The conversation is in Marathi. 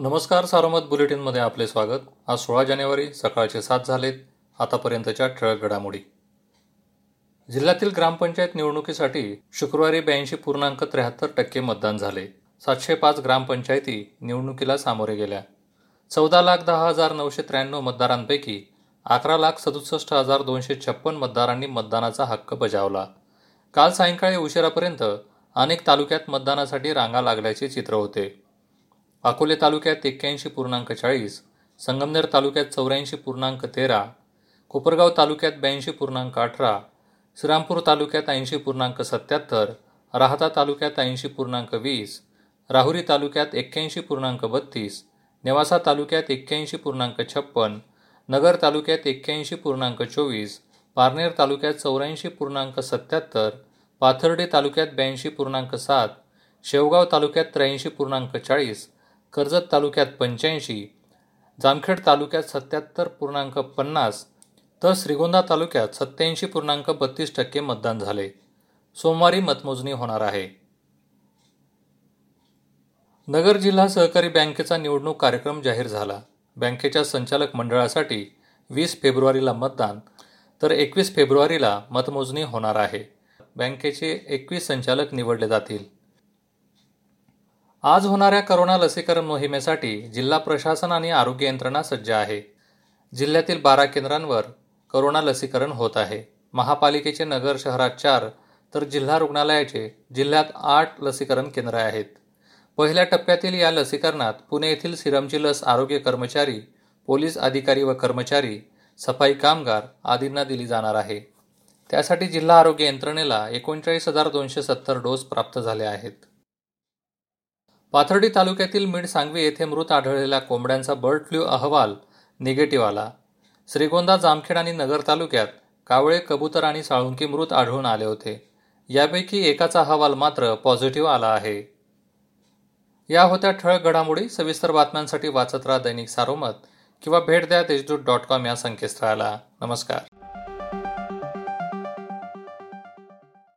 नमस्कार सारोमत बुलेटिनमध्ये आपले स्वागत. आज सोळा जानेवारी सकाळचे सात झालेत. आतापर्यंतच्या ठळक घडामोडी. जिल्ह्यातील ग्रामपंचायत निवडणुकीसाठी शुक्रवारी ब्याऐंशी पूर्णांक त्र्याहत्तर टक्के मतदान झाले. सातशे पाच ग्रामपंचायती निवडणुकीला सामोरे गेल्या. चौदा लाख दहा हजार नऊशे त्र्याण्णव मतदारांपैकी अकरा लाख सदुसष्ट हजार दोनशे छप्पन मतदारांनी मतदानाचा हक्क बजावला. काल सायंकाळी उशिरापर्यंत अनेक तालुक्यात मतदानासाठी रांगा लागल्याचे चित्र होते. अकोले तालुक्यात एक्क्याऐंशी पूर्णांक चाळीस संगमनेर तालुक्यात चौऱ्याऐंशी पूर्णांक तेरा कोपरगाव तालुक्यात ब्याऐंशी पूर्णांक अठरा श्रीरामपूर तालुक्यात ऐंशी पूर्णांक सत्याहत्तर राहता तालुक्यात ऐंशी पूर्णांक वीस राहुरी तालुक्यात एक्क्याऐंशी पूर्णांक बत्तीस नेवासा तालुक्यात एक्क्याऐंशी पूर्णांक छप्पन नगर तालुक्यात एक्क्याऐंशी पूर्णांक चोवीस पारनेर तालुक्यात चौऱ्याऐंशी पूर्णांक सत्याहत्तर पाथर्डी तालुक्यात ब्याऐंशी पूर्णांक सात शेवगाव तालुक्यात त्र्याऐंशी पूर्णांक चाळीस कर्जत तालुक्यात पंच्याऐंशी जामखेड तालुक्यात सत्याहत्तर पूर्णांक पन्नास तर श्रीगोंदा तालुक्यात सत्याऐंशी पूर्णांक बत्तीस टक्के मतदान झाले. सोमवारी मतमोजणी होणार आहे. नगर जिल्हा सहकारी बँकेचा निवडणूक कार्यक्रम जाहीर झाला. बँकेच्या संचालक मंडळासाठी वीस फेब्रुवारीला मतदान तर एकवीस फेब्रुवारीला मतमोजणी होणार आहे. बँकेचे एकवीस संचालक निवडले जातील. आज होणाऱ्या करोना लसीकरण मोहिमेसाठी जिल्हा प्रशासन आणि आरोग्य यंत्रणा सज्ज आहे. जिल्ह्यातील बारा केंद्रांवर करोना लसीकरण होत आहे. महापालिकेचे नगर शहरात चार तर जिल्हा रुग्णालयाचे जिल्ह्यात आठ लसीकरण केंद्र आहेत. पहिल्या टप्प्यातील या लसीकरणात पुणे येथील सिरमची लस आरोग्य कर्मचारी पोलीस अधिकारी व कर्मचारी सफाई कामगार आदींना दिली जाणार आहे. त्यासाठी जिल्हा आरोग्य यंत्रणेला एकोणचाळीस हजार दोनशे सत्तर डोस प्राप्त झाले आहेत. पाथर्डी तालुक्यातील मिड सांगवी येथे मृत आढळलेल्या कोंबड्यांचा बर्ड फ्लू अहवाल निगेटिव्ह आला. श्रीगोंदा जामखेड आणि नगर तालुक्यात कावळे कबूतर आणि साळुंकी मृत आढळून आले होते. यापैकी एकाचा अहवाल मात्र पॉझिटिव्ह आला आहे. या होत्या ठळक घडामोडी सविस्तर बातम्यांसाठी वाचत राहा दैनिक सारोमत किंवा भेट द्या देशदूत डॉट कॉम या संकेतस्थळाला. नमस्कार.